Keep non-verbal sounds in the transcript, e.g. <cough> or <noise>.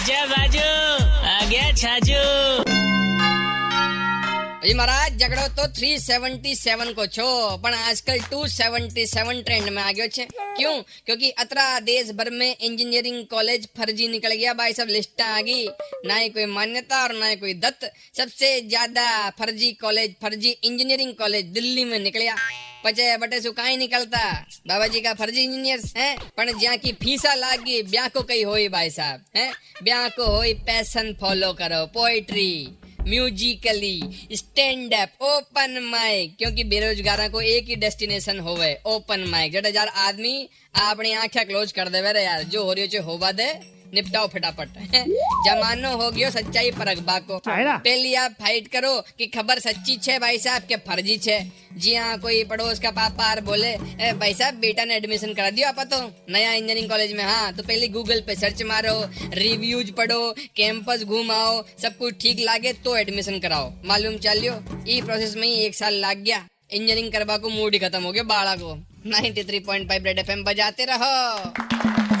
आजा बाजू आ गया छाजू जी महाराज झगड़ो तो 377 को छो પણ આજકાલ 277 ट्रेंड में आ गयो छे क्यों क्योंकि अतरा देश भर में इंजीनियरिंग कॉलेज फर्जी निकल गया भाई सब लिस्ट आ गई ना ही कोई मान्यता और ना ही कोई दत्त सबसे ज्यादा फर्जी कॉलेज फर्जी इंजीनियरिंग कॉलेज दिल्ली में निकलिया पचे बटे सु काई निकलता। बाबा जी का फर्जी इंजीनियर है, पण ज्યાં की फीसा लागी ब्याह को कई होई भाई साहब, हैं? ब्याह को होई पैशन फॉलो करो poetry musically stand up open mic क्योंकि बेरोजगारा को एक ही डेस्टिनेशन होवे ओपन माइक जड़े यार आदमी अपनी आँखें क्लोज कर देवे रे यार, जो हो रही हो होवा दे। निपटाओ फटाफट। <laughs> जमानो हो गयो सच्चाई परखबा को पहली आप फाइट करो कि खबर सच्ची छे भाई साहब के फर्जी छे। जी हाँ कोई पड़ोस का पापा आर बोले ए भाई साहब बेटा ने एडमिशन करा दियो आप तो। नया इंजीनियरिंग कॉलेज में हाँ तो पहले गूगल पे सर्च मारो रिव्यूज़ पढ़ो कैंपस घूमाओ सब कुछ ठीक लागे तो एडमिशन कराओ। मालूम चलियो ई प्रोसेस में ही एक साल लग गया। इंजीनियरिंग करवा को मूड ही खत्म हो गया बाड़ा को। 93.5 रेड एफएम बजाते रहो।